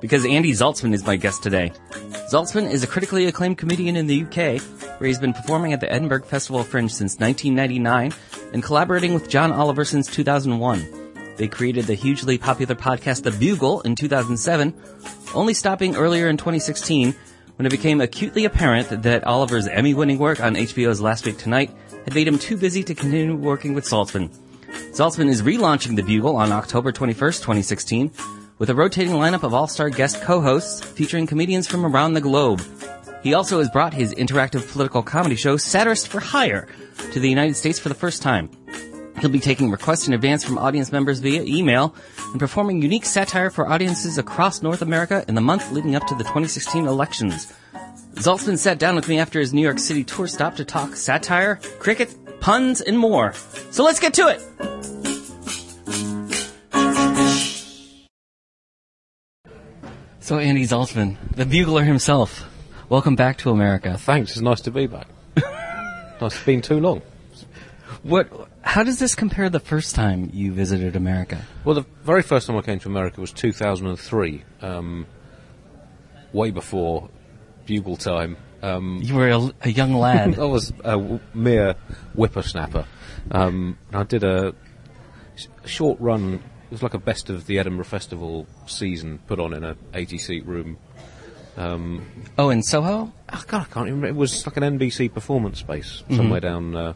because Andy Zaltzman is my guest today. Zaltzman is a critically acclaimed comedian in the UK, where he's been performing at the Edinburgh Festival Fringe since 1999 and collaborating with John Oliver since 2001. They created the hugely popular podcast The Bugle in 2007, only stopping earlier in 2016 when it became acutely apparent that Oliver's Emmy-winning work on HBO's Last Week Tonight had made him too busy to continue working with Zaltzman. Zaltzman is relaunching The Bugle on October 21st, 2016, with a rotating lineup of all-star guest co-hosts featuring comedians from around the globe. He also has brought his interactive political comedy show Satirist for Hire to the United States for the first time. He'll be taking requests in advance from audience members via email and performing unique satire for audiences across North America in the month leading up to the 2016 elections. Zaltzman sat down with me after his New York City tour stop to talk satire, cricket, puns, and more. So let's get to it! So Andy Zaltzman, the bugler himself, welcome back to America. Thanks, it's nice to be back. nice, it's been too long. What? How does this compare to the first time you visited America? Well, the very first time I came to America was 2003, um, way before bugle time. Um, You were a, a young lad. I was a w- mere whippersnapper. Um, and I did a s- short run. It was like a best of the Edinburgh Festival season put on in a 80 seat room. oh, in Soho? Oh, God, I can't remember. It was like an NBC performance space somewhere down uh,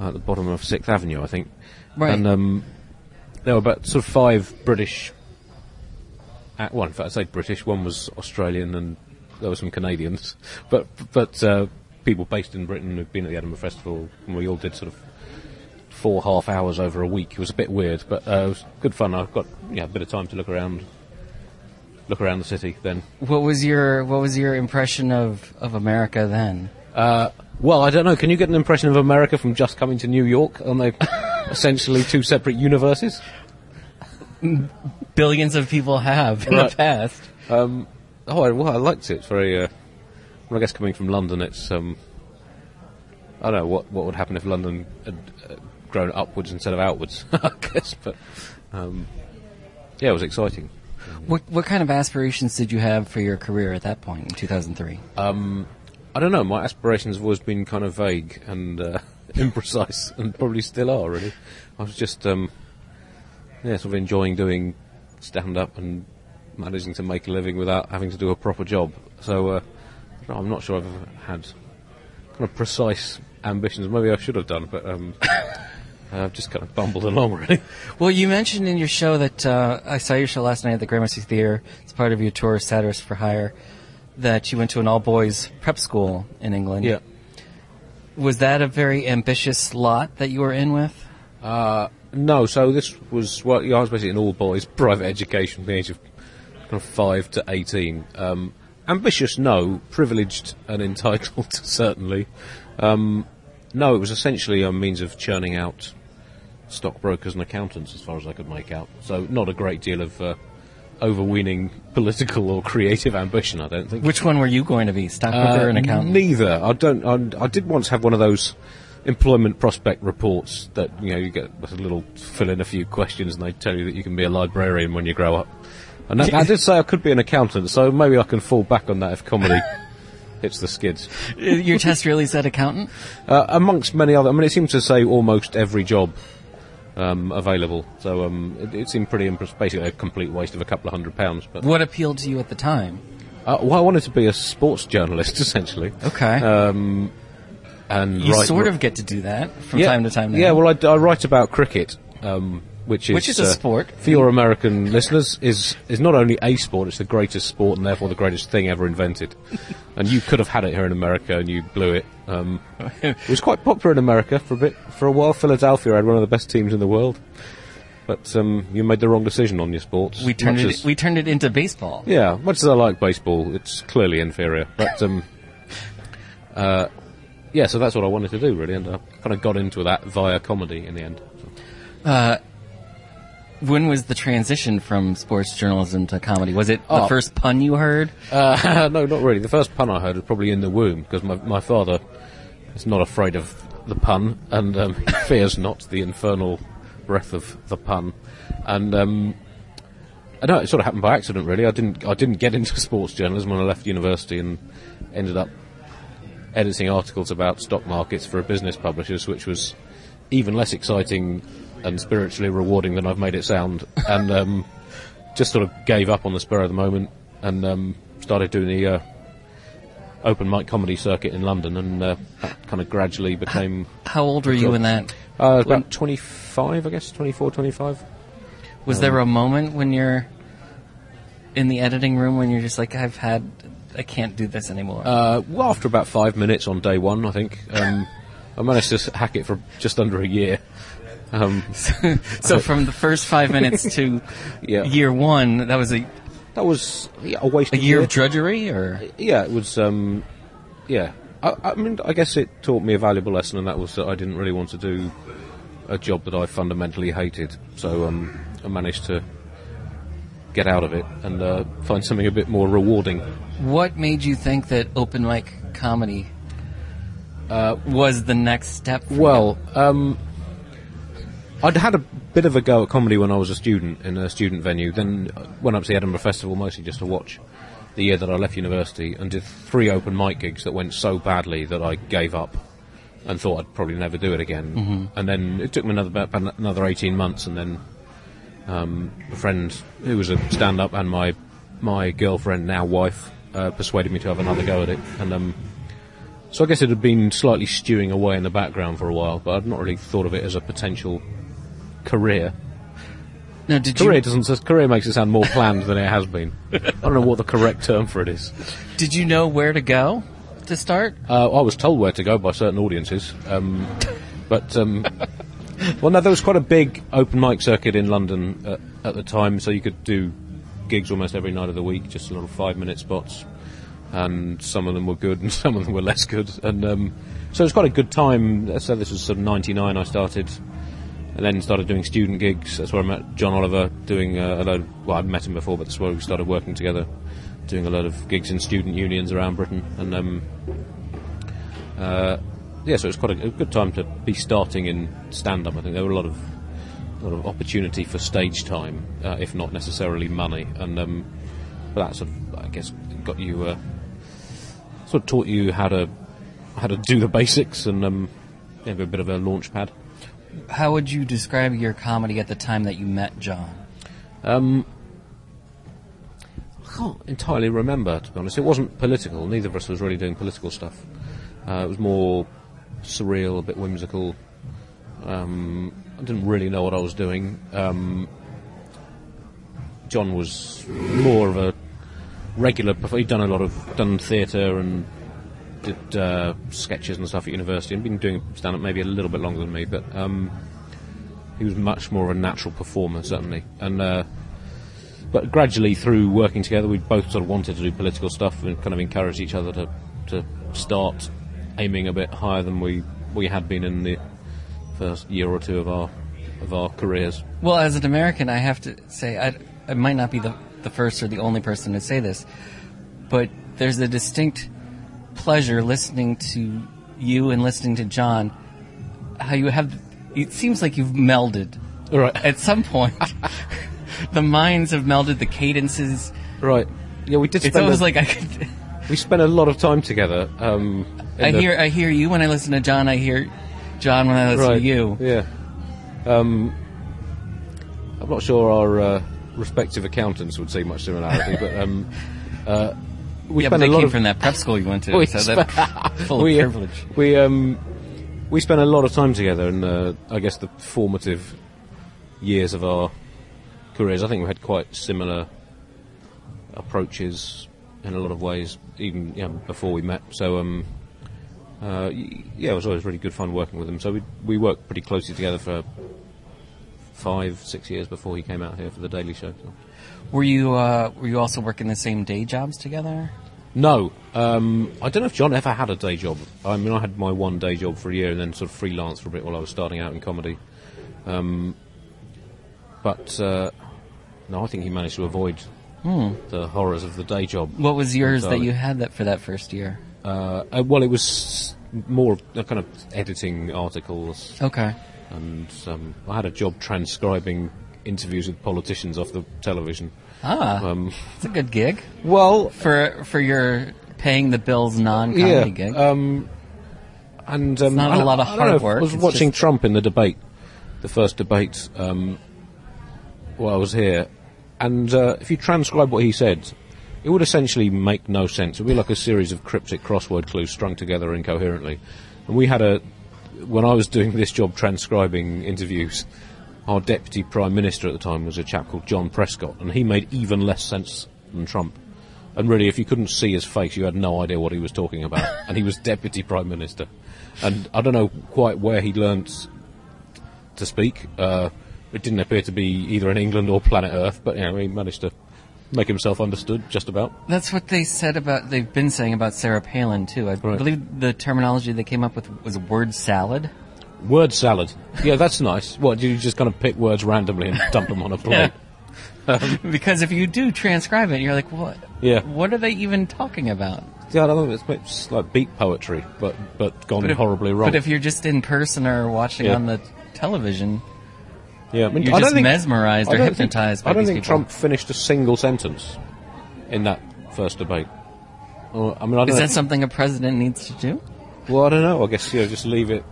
at the bottom of Sixth Avenue, I think. Right. And um, there were about sort of five British. Uh, well, in fact, I say British. One was Australian, and there were some Canadians. But but uh, people based in Britain who'd been at the Edinburgh Festival, and we all did sort of four half hours over a week. It was a bit weird, but uh, it was good fun. I've got yeah, a bit of time to look around, look around the city. Then What was your What was your impression of of America then? Uh, well, I don't know. Can you get an impression of America from just coming to New York? Are they essentially two separate universes? Billions of people have in Right. the past. Um, oh, I, well, I liked it. It's very. Uh, well, I guess coming from London, it's. Um, I don't know what what would happen if London had grown upwards instead of outwards. I guess, but um, yeah, it was exciting. What What kind of aspirations did you have for your career at that point in 2003? I don't know. My aspirations have always been kind of vague and uh, imprecise, and probably still are. Really, I was just um, yeah, sort of enjoying doing stand up and managing to make a living without having to do a proper job. So uh, no, I'm not sure I've ever had kind of precise ambitions. Maybe I should have done, but um, I've just kind of bumbled along. Really, Well, you mentioned in your show that uh, I saw your show last night at the Gramercy Theatre. It's part of your tour, Satirist for Hire. That you went to an all boys prep school in England. yeah. Was that a very ambitious lot that you were in with? Uh, no, so this was well, yeah, I was basically an all boys private education from the age of kind of five to eighteen. Um, ambitious, no. Privileged and entitled, certainly. Um, no, it was essentially a means of churning out stockbrokers and accountants, as far as I could make out. So not a great deal of uh, overweening political or creative ambition, I don't think. Which one were you going to be, stockbroker Uh, and accountant? Neither. I don't. I, I did once have one of those employment prospect reports that you know you get a little fill in a few questions and they tell you that you can be a librarian when you grow up. And I, I did say I could be an accountant, so maybe I can fall back on that if comedy hits the skids. your test really said accountant. Uh, amongst many other, I mean, it seemed to say almost every job um, available. So um, it, it seemed pretty impressive. Basically, a complete waste of a couple of hundred pounds. But What appealed to you at the time? uh, well, I wanted to be a sports journalist essentially. Okay. Um, and you write- sort of get to do that from yeah, time to time now. Yeah, well, I write about cricket, um, which is Which is a uh, sport. for your American listeners. is is not only a sport; it's the greatest sport and therefore the greatest thing ever invented. and you could have had it here in America, and you blew it. Um, it was quite popular in America for a bit. For a while, Philadelphia had one of the best teams in the world. But um, you made the wrong decision on your sports. we turned Much it as- we turned it into baseball. yeah, much as I like baseball, it's clearly inferior. But um, uh, yeah, so that's what I wanted to do really, and I kind of got into that via comedy in the end. When was the transition from sports journalism to comedy? Was it the Oh. first pun you heard? Uh, no, not really. The first pun I heard was probably in the womb because my, my father is not afraid of the pun and um, fears not the infernal breath of the pun. And um, I know it sort of happened by accident. Really, I didn't I didn't get into sports journalism when I left university and ended up editing articles about stock markets for a business publishers, which was even less exciting and spiritually rewarding than I've made it sound. And um, just sort of gave up on the spur of the moment and um, started doing the uh, open mic comedy circuit in London, and uh, that kind of gradually became. How old were you in that? Uh, about 25, I guess, 24, 25. Was there a moment when you're in the editing room when you're just like, I've had, I can't do this anymore? Uh, well, after about five minutes on day one, I think, um, I managed to hack it for just under a year. Um, so from the first five minutes to Yeah. year one, that was a, that was yeah, a waste a of year of drudgery, or yeah, it was. Um, yeah, I, I mean, I guess it taught me a valuable lesson, and that was that I didn't really want to do a job that I fundamentally hated. So um, I managed to get out of it and uh, find something a bit more rewarding. what made you think that open mic comedy uh, was the next step? for you? Well, um, I'd had a bit of a go at comedy when I was a student in a student venue. Then uh, went up to the Edinburgh Festival mostly just to watch. The year that I left university and did three open mic gigs that went so badly that I gave up and thought I'd probably never do it again. And then it took me another about another eighteen months, and then um, a friend who was a stand-up and my my girlfriend now wife uh, persuaded me to have another go at it, and um, so I guess it had been slightly stewing away in the background for a while, but I'd not really thought of it as a potential career. no, did Career you doesn't. Career makes it sound more planned than it has been. I don't know what the correct term for it is. did you know where to go to start? Uh, I was told where to go by certain audiences, um, but um, well, no, there was quite a big open mic circuit in London at, at the time, so you could do gigs almost every night of the week, just little five-minute spots, and some of them were good and some of them were less good, and um, so it was quite a good time. So this was sort of '99. I started. And then started doing student gigs. That's where I met John Oliver doing uh, a load. Well, I'd met him before, but that's where we started working together, doing a lot of gigs in student unions around Britain. And um, uh, yeah, so it was quite a, a good time to be starting in stand-up. I think there were a lot of a lot of opportunity for stage time, uh, if not necessarily money. And um, but that sort of, I guess, got you uh, sort of taught you how to how to do the basics and um, yeah, a bit of a launch pad. How would you describe your comedy at the time that you met John? Um, I can't entirely remember, to be honest. It wasn't political. Neither of us was really doing political stuff. Uh, it was more surreal, a bit whimsical. Um, I didn't really know what I was doing. Um, John was more of a regular. He'd done a lot of done theatre and did uh, sketches and stuff at university, and been doing stand-up maybe a little bit longer than me, but. Um, he was much more of a natural performer, certainly. And uh, but gradually, through working together, we both sort of wanted to do political stuff and kind of encouraged each other to to start aiming a bit higher than we we had been in the first year or two of our of our careers. Well, as an American, I have to say, I, I might not be the, the first or the only person to say this, but there's a distinct pleasure listening to you and listening to John. How you have, it seems like you've melded. Right. At some point, the minds have melded, the cadences. Right. Yeah, we did. It's almost a, like I could. we spent a lot of time together. Um, I the- hear, I hear you when I listen to John. I hear John when I listen right. to you. Yeah. Um, I'm not sure our uh, respective accountants would see much similarity, but um, uh, we yeah, but spent they a lot came of from that prep school you went to, We so spent- that's full of we, uh, privilege. We um, we spent a lot of time together, in uh, I guess the formative years of our careers. I think we had quite similar approaches in a lot of ways, even you know, before we met. So um, uh, yeah, it was always really good fun working with him. So we we worked pretty closely together for five, six years before he came out here for the Daily Show. Were you uh, were you also working the same day jobs together? No, um, I don't know if John ever had a day job. I mean, I had my one day job for a year and then sort of freelance for a bit while I was starting out in comedy. Um, but uh, no, I think he managed to avoid the horrors of the day job. What was yours that you had that for that first year? Uh, uh, well, it was more kind of editing articles, Okay. And um, I had a job transcribing interviews with politicians off the television. Ah, Um, it's a good gig well, for for your paying the bills non-comedy yeah, gig. um, and um, not I a lot of I hard work, I was it's watching Trump in the debate, the first debate, um, while I was here, and uh, if you transcribe what he said, it would essentially make no sense. It would be like a series of cryptic crossword clues strung together incoherently. And we had a, when I was doing this job transcribing interviews, our deputy prime minister at the time was a chap called John Prescott, and he made even less sense than Trump. And really, if you couldn't see his face, you had no idea what he was talking about. and he was deputy prime minister. And I don't know quite where he learnt to speak. Uh, it didn't appear to be either in England or planet Earth, but you know, he managed to make himself understood just about. That's what they said about. They've been saying about Sarah Palin too. I Right. believe the terminology they came up with was word salad. Word salad. Yeah, that's nice. What, did you just kind of pick words randomly and dump them on a plate? Um, because if you do transcribe it, you're like, what? Yeah. What are they even talking about? Yeah, I don't know, it's, it's like beat poetry, but, but gone if, horribly wrong. But if you're just in person or watching Yeah. on the television, yeah, I mean, you're I just think- mesmerized or hypnotized think, I don't think people. Trump finished a single sentence in that first debate. Well, I mean, I don't Is know. that something a president needs to do? Well, I don't know. I guess you know, just leave it,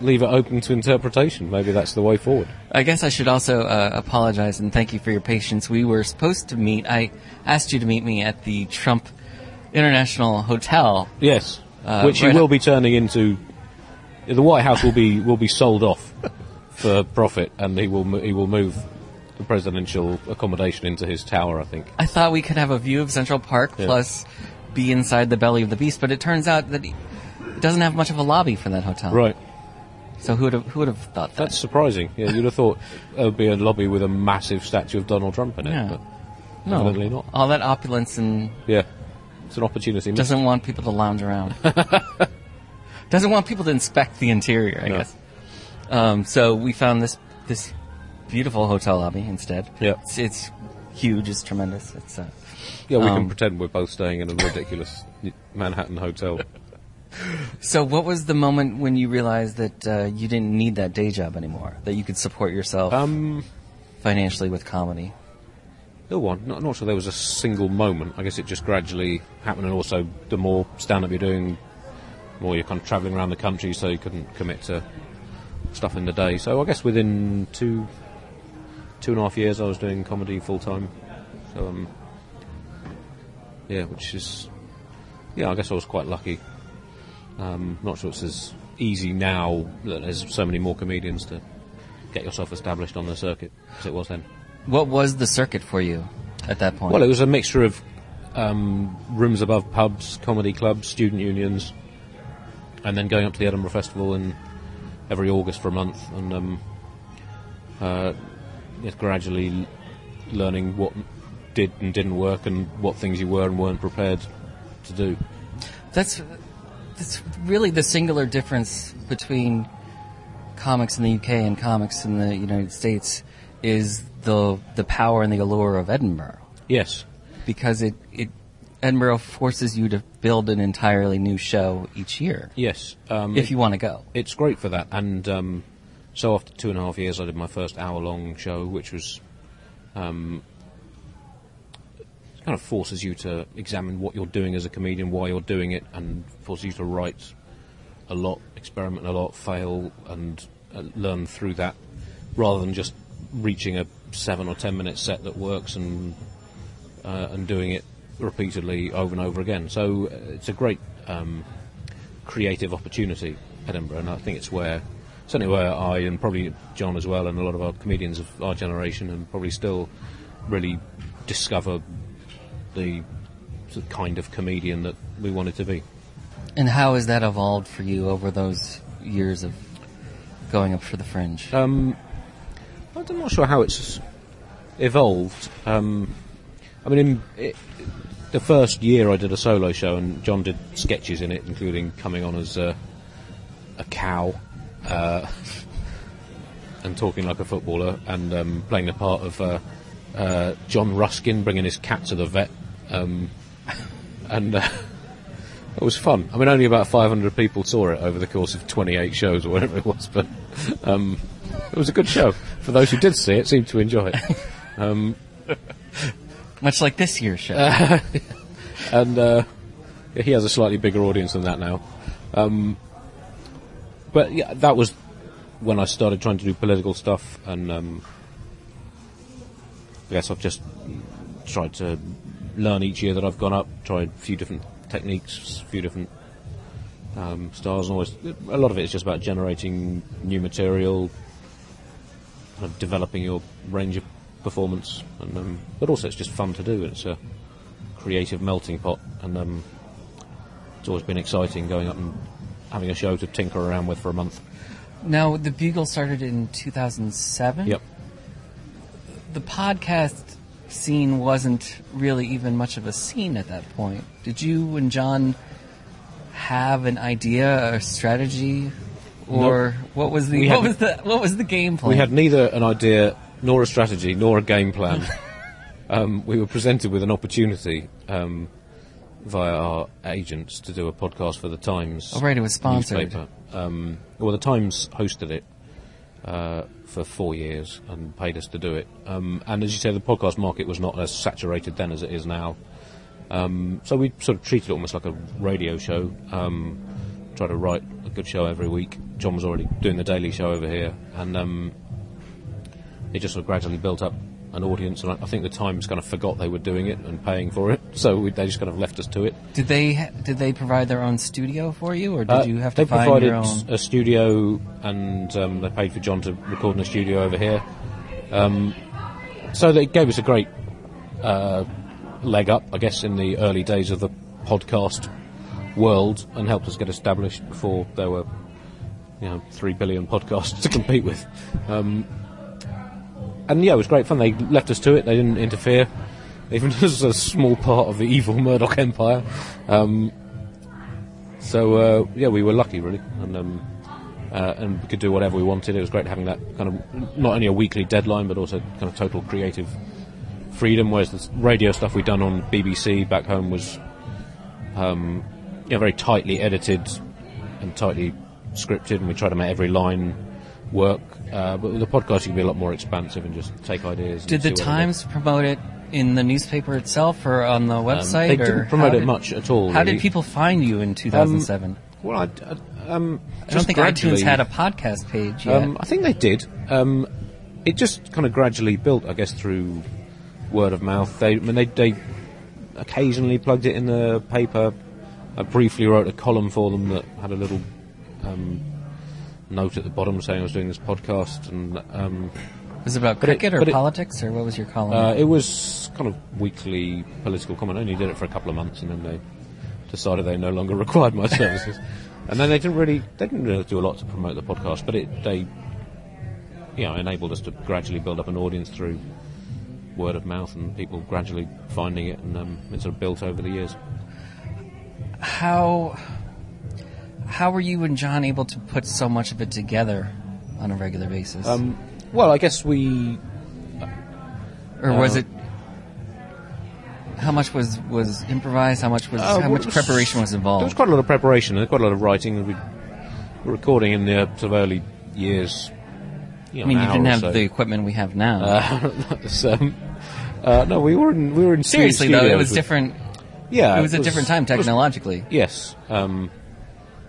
leave it open to interpretation. Maybe that's the way forward. I guess I should also uh, apologize and thank you for your patience. We were supposed to meet. I asked you to meet me at the Trump International Hotel. Yes, Uh, which right- will be turning into. The White House will be will be sold off for profit, and he will mo- he will move the presidential accommodation into his tower. I think. I thought we could have a view of Central Park Yeah. plus be inside the belly of the beast, but it turns out that it doesn't have much of a lobby for that hotel. Right. So who would have who would have thought that? That's surprising. Yeah, you'd have thought there would be a lobby with a massive statue of Donald Trump in it, Yeah. but no, evidently not. all that opulence and yeah, it's an opportunity. doesn't want people to lounge around. doesn't want people to inspect the interior. I No. guess. Um, so we found this this beautiful hotel lobby instead. Yeah. it's, it's huge. It's tremendous. It's uh, Yeah, we um, can pretend we're both staying in a ridiculous Manhattan hotel. So, what was the moment when you realized that uh, you didn't need that day job anymore? That you could support yourself Um, financially with comedy? no one. Not, not sure there was a single moment. I guess it just gradually happened, and also the more stand-up you're doing, more you're kind of travelling around the country, so you couldn't commit to stuff in the day. So I guess within two, two and a half years, I was doing comedy full time. So um, yeah, which is yeah, I guess I was quite lucky. Um, not sure it's as easy now that there's so many more comedians to get yourself established on the circuit as it was then. What was the circuit for you at that point? Well, it was a mixture of um, rooms above pubs, comedy clubs, student unions, and then going up to the Edinburgh Festival in every August for a month, and um, uh, gradually learning what did and didn't work, and what things you were and weren't prepared to do. that's that's really the singular difference between comics in the UK and comics in the United States is the the power and the allure of Edinburgh Yes, because it it Edinburgh forces you to build an entirely new show each year yes. Um, if you want to go. it's great for that. And um, so after two and a half years, I did my first hour-long show, which was um, kind of forces you to examine what you're doing as a comedian, why you're doing it, and forces you to write a lot, experiment a lot, fail, and uh, learn through that, rather than just reaching a seven or ten minute set that works and uh, and doing it repeatedly over and over again. So uh, it's a great um, creative opportunity, Edinburgh, and I think it's where, certainly where I and probably John as well, and a lot of our comedians of our generation, and probably still really discover the kind of comedian that we wanted to be. And how has that evolved for you over those years of going up for the fringe? Um, I'm not sure how it's evolved. Um, I mean, in, it, the first year I did a solo show, and John did sketches in it, including coming on as uh, a cow uh, and talking like a footballer, and um, playing the part of uh, uh, John Ruskin, bringing his cat to the vet, um, and. Uh, It was fun. I mean, only about 500 people saw it over the course of 28 shows or whatever it was, but um, it was a good show. For those who did see it, seemed to enjoy it. Much like this year's show. and uh, he has a slightly bigger audience than that now. Um, but yeah, that was when I started trying to do political stuff, and um, I guess I've just tried to learn each year that I've gone up, tried a few different techniques, a few different um, styles, and always a lot of it is just about generating new material, kind of developing your range of performance, and um, but also it's just fun to do. It's a creative melting pot, and um, it's always been exciting going up and having a show to tinker around with for a month. now, the Bugle started in 2007. Yep. The podcast scene wasn't really even much of a scene at that point. Did you and John have an idea or strategy, or what was the We what was the what was the game plan? We had neither an idea nor a strategy nor a game plan. um, we were presented with an opportunity um, via our agents to do a podcast for the Times. Oh, right, it was sponsored. Um, well, the Times hosted it uh, for four years and paid us to do it. Um, and as you say, the podcast market was not as saturated then as it is now. Um, so we sort of treated it almost like a radio show. Um, try to write a good show every week. John was already doing the daily show over here, and um, it just sort of gradually built up an audience. And I, I think the Times kind of forgot they were doing it and paying for it, so we, they just kind of left us to it. Did they ha- did they provide their own studio for you, or did Uh, you have to they find provided your own? a studio, and um, they paid for John to record in a studio over here. Um, so they gave us a great uh, leg up, I guess, in the early days of the podcast world, and helped us get established before there were, you know, three billion podcasts to compete with. Um, and yeah, it was great fun. They left us to it. They didn't interfere, even as a small part of the evil Murdoch empire. Um, so uh, yeah, we were lucky really, and um, uh, and we could do whatever we wanted. It was great having that kind of not only a weekly deadline, but also kind of total creative freedom. Whereas the radio stuff we'd done on BBC back home was, um, very tightly edited and tightly scripted, and we tried to make every line work. Uh, but with the podcast, you can be a lot more expansive and just take ideas. Did the see what it Times promote it in the newspaper itself or on the Um, website? they or didn't promote it did- much at all. How really. did people find you in 2007? Well, I, I, um, I don't think iTunes had a podcast page yet. Um, I think they did. Um, it just kind of gradually built, I guess, through word of mouth. They, I mean, they, they occasionally plugged it in the paper. I briefly wrote a column for them that had a little um, note at the bottom saying I was doing this podcast, and um, was it about but it- cricket or it- politics, or what was your column? uh, it was kind of weekly political comment. I only did it for a couple of months, and then they decided they no longer required my services. and then they didn't really they didn't really do a lot to promote the podcast, but it they you know enabled us to gradually build up an audience through word of mouth and people gradually finding it, and um, it sort of built over the years. how how were you and John able to put so much of it together on a regular basis? Um, well, I guess we or was uh, it? How much was was improvised? How much was Uh, how much it was- preparation was involved? There was quite a lot of preparation and quite a lot of writing. We were recording in the sort of early years. You know, I mean, you didn't have so. the equipment we have now. Uh, um, uh, no, we were in we were in Seriously though, it was different. Yeah, it was a different time it was- technologically. yes. Um,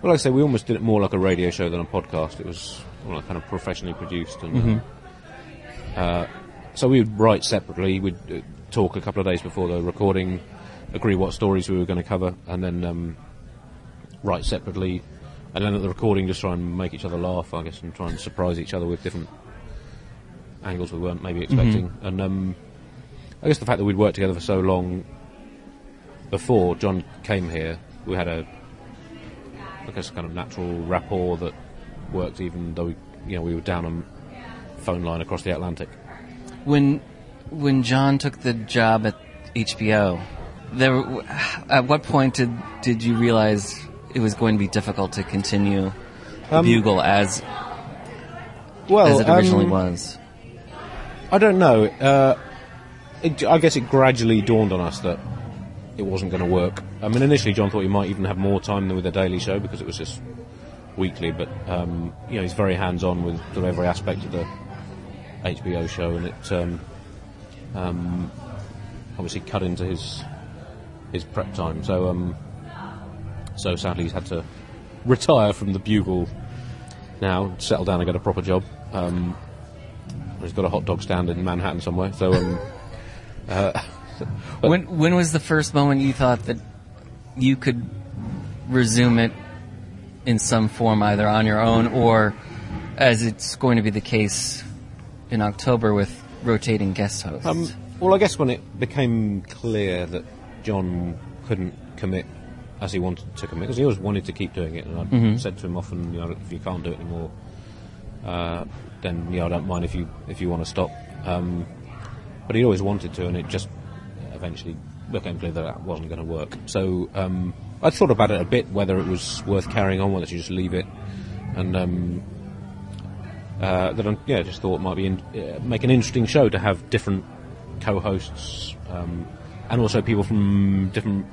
well, like I say, we almost did it more like a radio show than a podcast. It was well, kind of professionally produced, and Mm-hmm. uh, so we would write separately. We'd uh, talk a couple of days before the recording, agree what stories we were going to cover, and then um, write separately. And then at the recording, just try and make each other laugh, I guess, and try and surprise each other with different angles we weren't maybe expecting. And um, I guess the fact that we'd worked together for so long before John came here, we had a, I guess, kind of natural rapport that worked, even though we, you know we were down a phone line across the Atlantic. When when John took the job at HBO, there. At what point did did you realize it was going to be difficult to continue the Bugle as Well, as it originally um, was? I don't know. Uh, it, I guess it gradually dawned on us that it wasn't going to work. I mean, initially John thought he might even have more time than with the Daily Show because it was just weekly. But um, you know, he's very hands-on with sort of every aspect of the HBO show, and it um, um, obviously cut into his his prep time. So um, so sadly, he's had to retire from the Bugle now, settle down and get a proper job. Um, he's got a hot dog stand in Manhattan somewhere. So When when was the first moment you thought that you could resume it in some form, either on your own or as it's going to be the case in October with rotating guest hosts? Um, well, I guess when it became clear that John couldn't commit as he wanted to commit, because he always wanted to keep doing it, and I Mm-hmm. said to him often, you know, if you can't do it anymore, uh, then know I don't mind if you if you want to stop. Um, but he always wanted to, and it just eventually became clear that that wasn't going to work. So um, I thought about it a bit, whether it was worth carrying on, whether to just leave it, and um, uh, that I yeah, just thought might be in, uh, make an interesting show to have different co-hosts um, and also people from different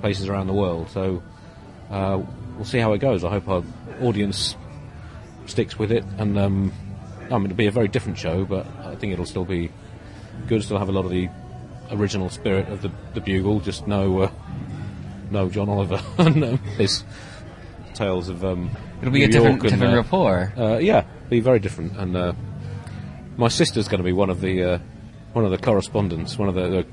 places around the world. So uh, we'll see how it goes. I hope our audience sticks with it, and um, I mean it'll be a very different show, but I think it'll still be good. Still have a lot of the original spirit of the, the Bugle. Just no uh, no John Oliver and um, his tales of um, It'll be a New different and, different uh, rapport. uh, yeah, be very different. And uh, my sister's going to be one of the uh, one of the correspondents, one of the, the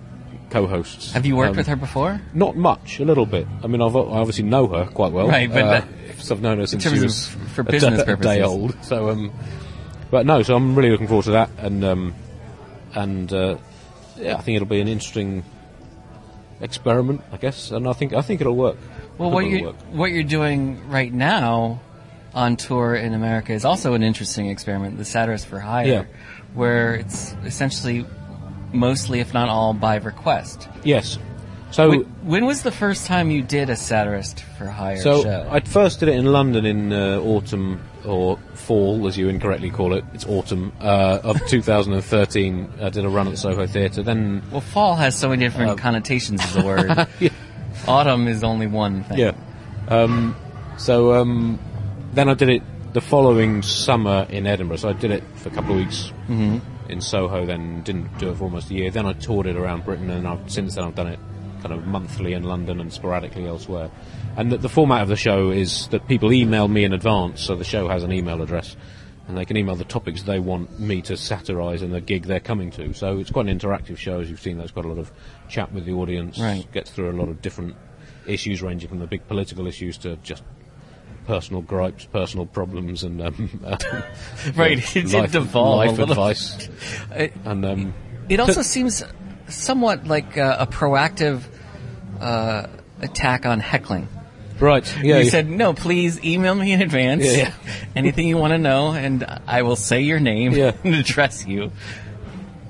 co-hosts. Have you worked Um, with her before? Not much, a little bit. I mean, I've, I obviously know her quite well. Right, but uh, that- I've known her since she was for a business d- a day old. So, um, but no, so I'm really looking forward to that, and um, and uh, yeah, I think it'll be an interesting experiment, I guess, and I think I think it'll work. Well, what you what you're doing right now on tour in America is also an interesting experiment. The Satirist for Hire, Yeah. where it's essentially mostly, if not all, by request. Yes. So. When, when was the first time you did a Satirist for Hire So show? I first did it in London in uh, autumn or fall, as you incorrectly call it. It's autumn uh, of 2013. I did a run at the Soho Theatre. Then, well, fall has so many different Uh, connotations as a word. Autumn is only one thing. yeah. Um, so um, then I did it the following summer in Edinburgh. So I did it for a couple of weeks in Soho. Then didn't do it for almost a year. Then I toured it around Britain, and I've, since then I've done it kind of monthly in London and sporadically elsewhere. And the, the format of the show is that people email me in advance, so the show has an email address, and they can email the topics they want me to satirise in the gig they're coming to. So it's quite an interactive show, as you've seen. There's quite a lot of chat with the audience. Right. Gets through a lot of different issues, ranging from the big political issues to just personal gripes, personal problems, and um, Right, yeah, it did devolve life advice. It, And um, it also seems somewhat like uh, a proactive uh, attack on heckling. right, yeah, you yeah. said no. Please email me in advance. Yeah, yeah. Anything you want to know, and I will say your name Yeah. and address you.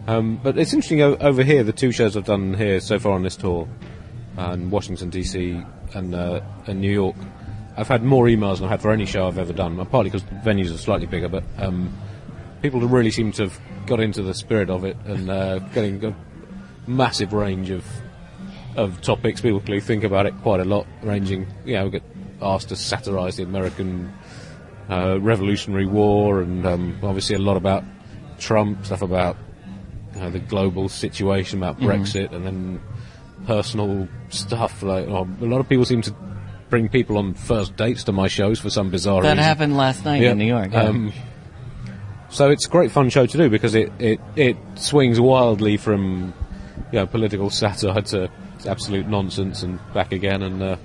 Um, but it's interesting o- over here. The two shows I've done here so far on this tour, and Washington DC and uh, and New York, I've had more emails than I've had for any show I've ever done. Uh, Partly because the venues are slightly bigger, but um, people really seem to have got into the spirit of it and uh, getting a massive range of of topics. People clearly think about it quite a lot, ranging. You know, we get asked to satirise the American uh, Revolutionary War, and um, obviously a lot about Trump, stuff about you know, the global situation, about Brexit, and then personal stuff. Like oh, a lot of people seem to bring people on first dates to my shows for some bizarre That reason. happened last night in New York. yeah. Um, so it's a great fun show to do because it, it, it swings wildly from you know, political satire to absolute nonsense and back again, and uh,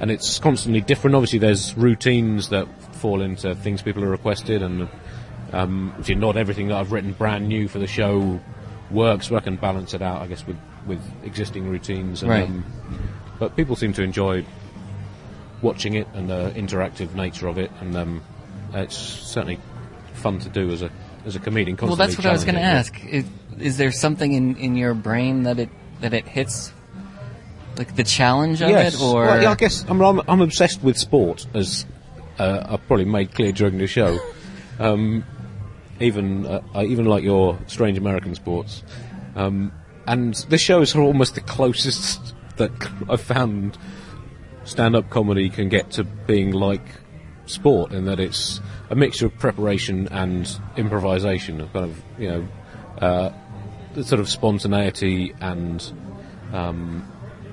and it's constantly different. Obviously, there's routines that fall into things people have requested, and um, obviously not everything that I've written brand new for the show works, but I can balance it out, I guess, with with existing routines. And, Right. um, but people seem to enjoy watching it and the interactive nature of it, and um, it's certainly fun to do as a as a comedian. well, that's what I was going to ask. Is, is there something in, in your brain that it that it hits Like the challenge of yes. it, or Well, yeah, I guess I'm, I'm, I'm obsessed with sport, as uh, I've probably made clear during the show. Um, even uh, I even like your strange American sports, um, and this show is almost the closest that I've found stand-up comedy can get to being like sport, in that it's a mixture of preparation and improvisation, of kind of you know uh, the sort of spontaneity and um,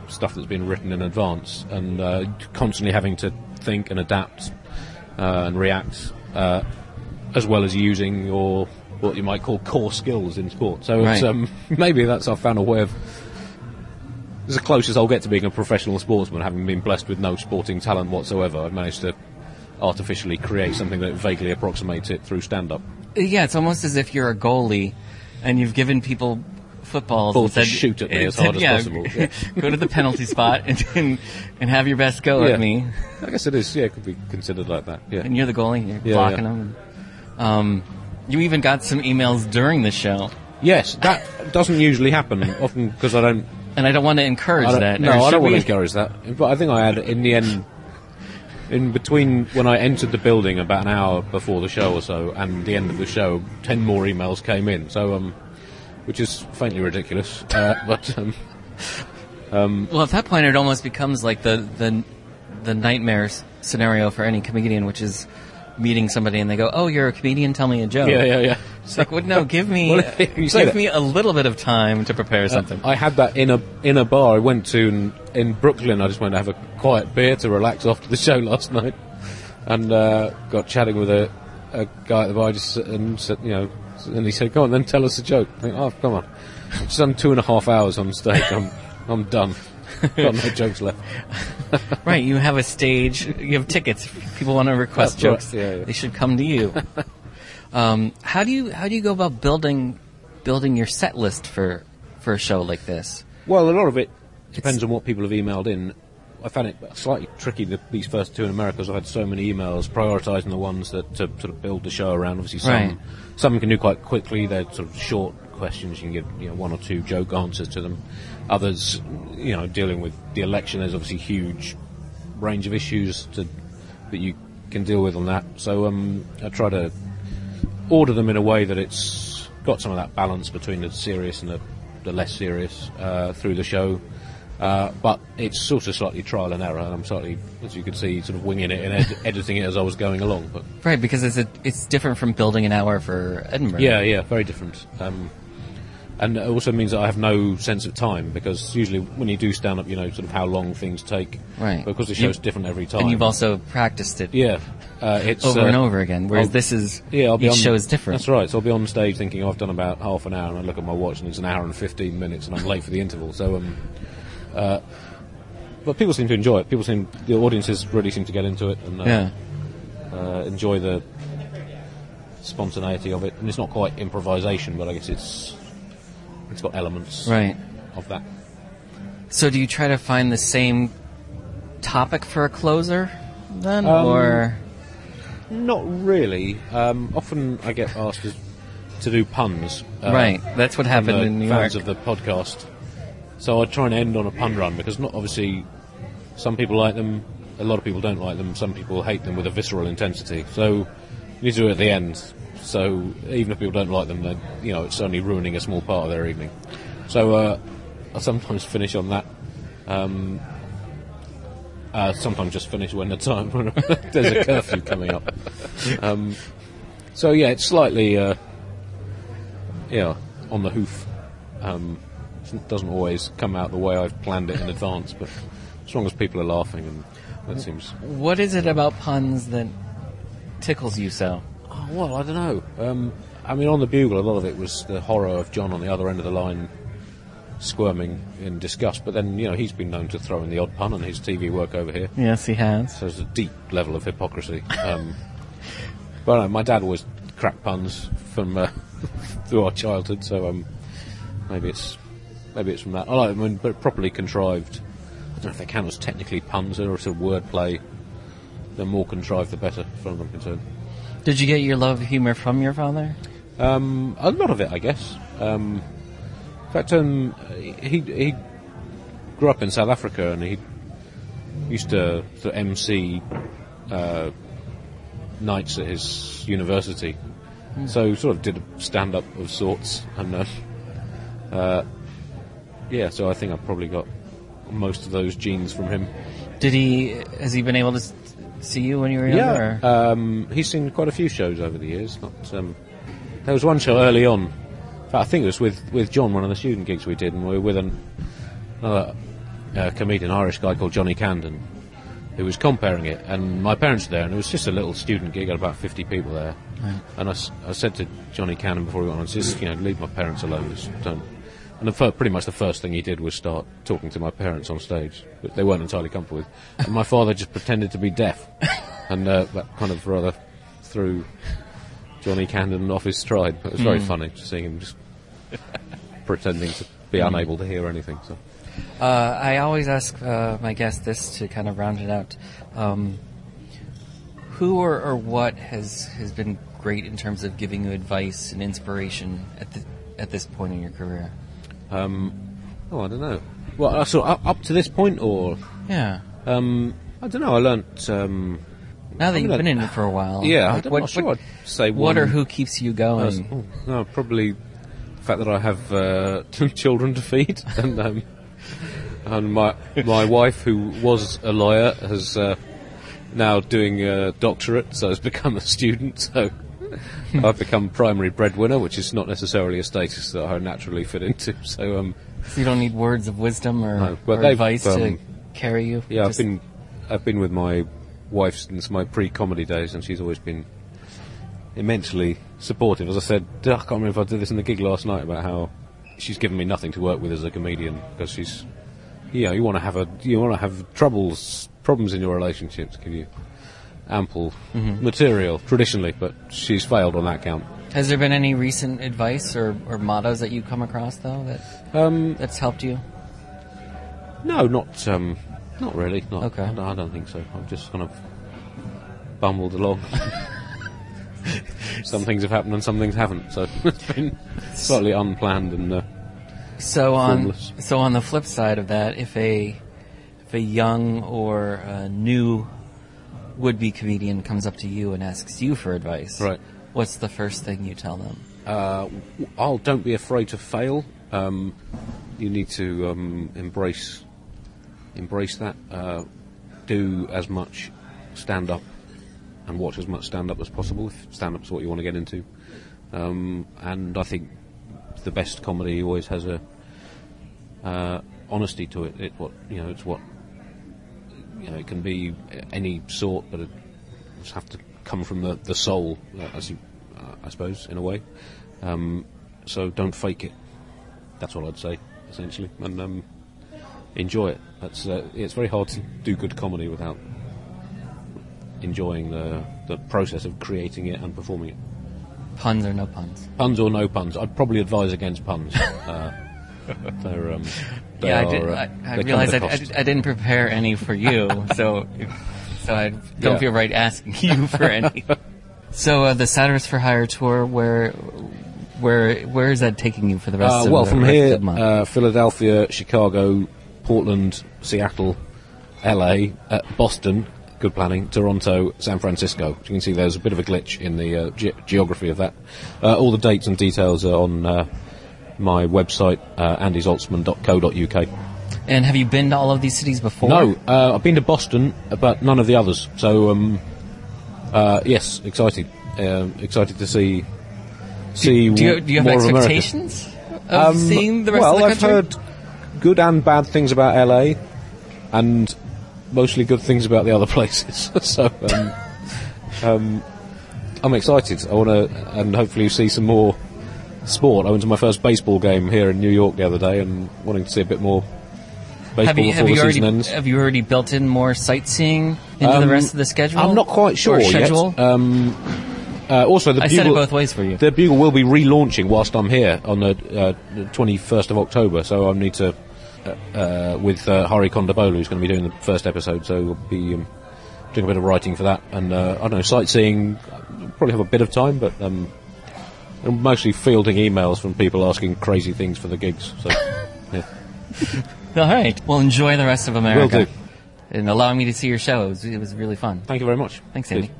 stuff that's been written in advance, and uh, constantly having to think and adapt uh, and react, uh, as well as using your what you might call core skills in sport. So it's, Right. um, maybe that's I've found a way of. It's the closest I'll get to being a professional sportsman, having been blessed with no sporting talent whatsoever. I've managed to artificially create something that vaguely approximates it through stand-up. yeah, it's almost as if you're a goalie and you've given people footballs Balls and to said, shoot at me as hard said, as yeah, possible, yeah. go to the penalty spot and, and and have your best go Yeah. at me. I guess it is. Yeah, it could be considered like that. Yeah. And you're the goalie, you're Yeah, blocking them. Um, you even got some emails during the show, Yes, that doesn't usually happen. Often because I don't. and I don't want to encourage I that. no, I don't want to encourage that. But I think I had in the end, in between when I entered the building about an hour before the show or so, and the end of the show, ten more emails came in. So um, which is faintly ridiculous. Uh, but um, Well, at that point, it almost becomes like the the the nightmare scenario for any comedian, which is meeting somebody and they go, "Oh, you're a comedian. Tell me a joke." yeah, yeah, yeah. It's like, well, no, give me Well, give that. me a little bit of time to prepare something. I had that in a in a bar I went to in, in Brooklyn. I just went to have a quiet beer to relax after the show last night, and uh, got chatting with a, a guy at the bar. Just and said, you know, and he said, "Go on, then tell us a joke." I think, "Oh, come on." I've just done two and a half hours on stage. I'm I'm done. Got no jokes left. right, you have a stage, you have tickets. If people want to request That's right, jokes, yeah, yeah. they should come to you. um, how do you how do you go about building building your set list for for a show like this? Well, a lot of it depends on what people have emailed in. I found it slightly tricky the, these first two in America. 'cause I've had so many emails prioritising the ones that to sort of build the show around. Obviously, some Right. some you can do quite quickly. They're sort of short questions. You can give you know one or two joke answers to them. Others, you know, dealing with the election. There's obviously huge range of issues to, that you can deal with on that. So um, I try to order them in a way that it's got some of that balance between the serious and the, the less serious uh, through the show. Uh, but it's sort of slightly trial and error, and I'm slightly, as you can see, sort of winging it and ed- editing it as I was going along. But Right, because it's a, it's different from building an hour for Edinburgh. yeah, yeah, very different. Um, and it also means that I have no sense of time because usually when you do stand up, you know sort of how long things take. Right. Because the You- show's different every time. and you've also practiced it yeah, uh, it's over uh, and over again. Whereas I'll- this is Yeah, I'll be each on, show is different. That's right. So I'll be on stage thinking I've done about half an hour, and I look at my watch and it's an hour and fifteen minutes, and I'm late for the interval. So, um, uh, but people seem to enjoy it. People seem the audiences really seem to get into it and uh, Yeah. uh, enjoy the spontaneity of it. And it's not quite improvisation, but I guess it's it's got elements Right. of that. So do you try to find the same topic for a closer then, Um, or Not really. Um, often I get asked to, do puns. uh, right? That's what happened in New fans York. of the podcast. So I try and end on a pun run because not obviously some people like them, a lot of people don't like them, some people hate them with a visceral intensity. So you do it at the end. So even if people don't like them, then you know it's only ruining a small part of their evening. So uh, I sometimes finish on that. Um, uh, sometimes just finish when the time when there's a curfew coming up. Um, so yeah, it's slightly uh, yeah on the hoof. Um, it doesn't always come out the way I've planned it in advance, but as long as people are laughing, and that seems. What is it about puns that tickles you so? Oh, well, I don't know. Um, I mean, on the bugle, a lot of it was the horror of John on the other end of the line squirming in disgust. But then, you know, he's been known to throw in the odd pun on his TV work over here. Yes, he has. So there's a deep level of hypocrisy. Um, but I my dad always cracked puns from uh, through our childhood, so um, maybe it's maybe it's from that. I like them, when- but properly contrived. I don't know if they count as technically puns or sort of wordplay. The more contrived, the better, as far as I'm concerned. Did you get your love of humor from your father? Um, a lot of it, I guess. Um, in fact, um, he he grew up in South Africa, and he used to sort of MC uh, nights at his university. So sort of did a stand up of sorts, and uh, uh, yeah, so I think I've probably got most of those genes from him. Did he? Has he been able to s- see you when you were younger? Yeah, um, he's seen quite a few shows over the years. Not um, there was one show early on. fact, I think it was with, with John, one of the student gigs we did, and we were with an, another uh, comedian, Irish guy called Johnny Candon, who was comparing it. And my parents were there, and it was just a little student gig, had about fifty people there. And I, s- I said to Johnny Candon before we went on, just you know, leave my parents alone. Just don't. And the fir- pretty much the first thing he did was start talking to my parents on stage, but they weren't entirely comfortable with. And my father just pretended to be deaf, and uh, that kind of rather threw Johnny Candon off his stride. But it was very funny just seeing him just pretending to be unable to hear anything. So. Uh, I always ask uh, my guests this to kind of round it out. Um, who or, or what has has been great in terms of giving you advice and inspiration at the, at this point in your career? Oh, I don't know. Well, uh, so up, up to this point, or Yeah. um, I don't know. I learnt. Um, Now that you've been in it for a while, yeah, like, I'm what, not sure what, I'd say what one- or who keeps you going? Oh, no, probably the fact that I have uh, children to feed, and um, and my my wife, who was a lawyer, has uh, now doing a doctorate, so has become a student. So I've become primary breadwinner, which is not necessarily a status that I naturally fit into. So um, So you don't need words of wisdom or, No, or advice to um, carry you. yeah, Just- I've been I've been with my wife since my pre-comedy days, and she's always been immensely supportive. As I said, I can't remember if I did this in the gig last night about how she's given me nothing to work with as a comedian because she's, you know, you want to have a you want to have troubles problems in your relationships, give you ample material traditionally, but she's failed on that count. Has there been any recent advice or, or mottos that you come across though that Um, that's helped you? no, not um, not really. Not, Okay. I, don't- I don't think so. I've just kind of bumbled along. some things have happened and some things haven't, so it's been slightly unplanned and uh, So on Formless. so on the flip side of that, if a if a young or a new would be comedian comes up to you and asks you for advice, Right. What's the first thing you tell them? uh, oh, don't be afraid to fail. Um, you need to um, embrace embrace that. Uh, do as much stand up and watch as much stand up as possible if stand up's what you want to get into. Um, and I think the best comedy always has a uh, honesty to it. It what you know, it's what you know. It can be any sort, but it just have to come from the the soul, uh, as you, uh, I suppose, in a way. Um, so don't fake it. That's all I'd say, essentially, and um, enjoy it. That's uh, it's very hard to do good comedy without enjoying the the process of creating it and performing it. Puns or no puns? Puns or no puns, I'd probably advise against puns. uh, they're, um, they yeah, I, did, I, I they come at realized I, I, didn't prepare any for you, so so I don't Yeah. feel right asking you for any. so uh, the Satirist for Hire tour, where where where is that taking you for the rest Uh, of well, the from here, uh, Philadelphia, Chicago, Portland, Seattle, LA, uh, Boston, good planning, Toronto, San Francisco. As you can see, there's a bit of a glitch in the uh, ge- geography of that. Uh, all the dates and details are on uh, my website, uh, andyzaltzman.co.uk. and have you been to all of these cities before? No, uh, I've been to Boston, but none of the others. So, um, uh, yes, excited. Um excited to see see Do you, do you have more of expectations of Um, seeing the rest well, of the country? Well, I've heard good and bad things about LA, and mostly good things about the other places. so um, um, I'm excited. I want to, and hopefully see some more sport. I went to my first baseball game here in New York the other day, and wanting to see a bit more baseball have you, before have the you season already ends. have you already built in more sightseeing into the Um, rest of the schedule? I'm not quite sure yet. Um, uh, also, the I Bugle, said it both ways for you. The Bugle will be relaunching whilst I'm here on the, uh, the 21st of October, so I need to, uh, uh, with uh, Hari Kondabolu, who's going to be doing the first episode, so we'll be um, doing a bit of writing for that. And uh, I don't know, sightseeing, probably have a bit of time, but um, I'm mostly fielding emails from people asking crazy things for the gigs. So, yeah. All right. Well, enjoy the rest of America. Will do. And allowing me to see your show. It was, it was really fun. Thank you very much. Thanks, Cheers. Andy.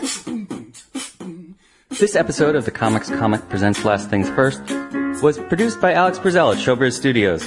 Last things first. This episode of the Comics Comic Presents Last Things First was produced by Alex Brazell at Showbiz Studios.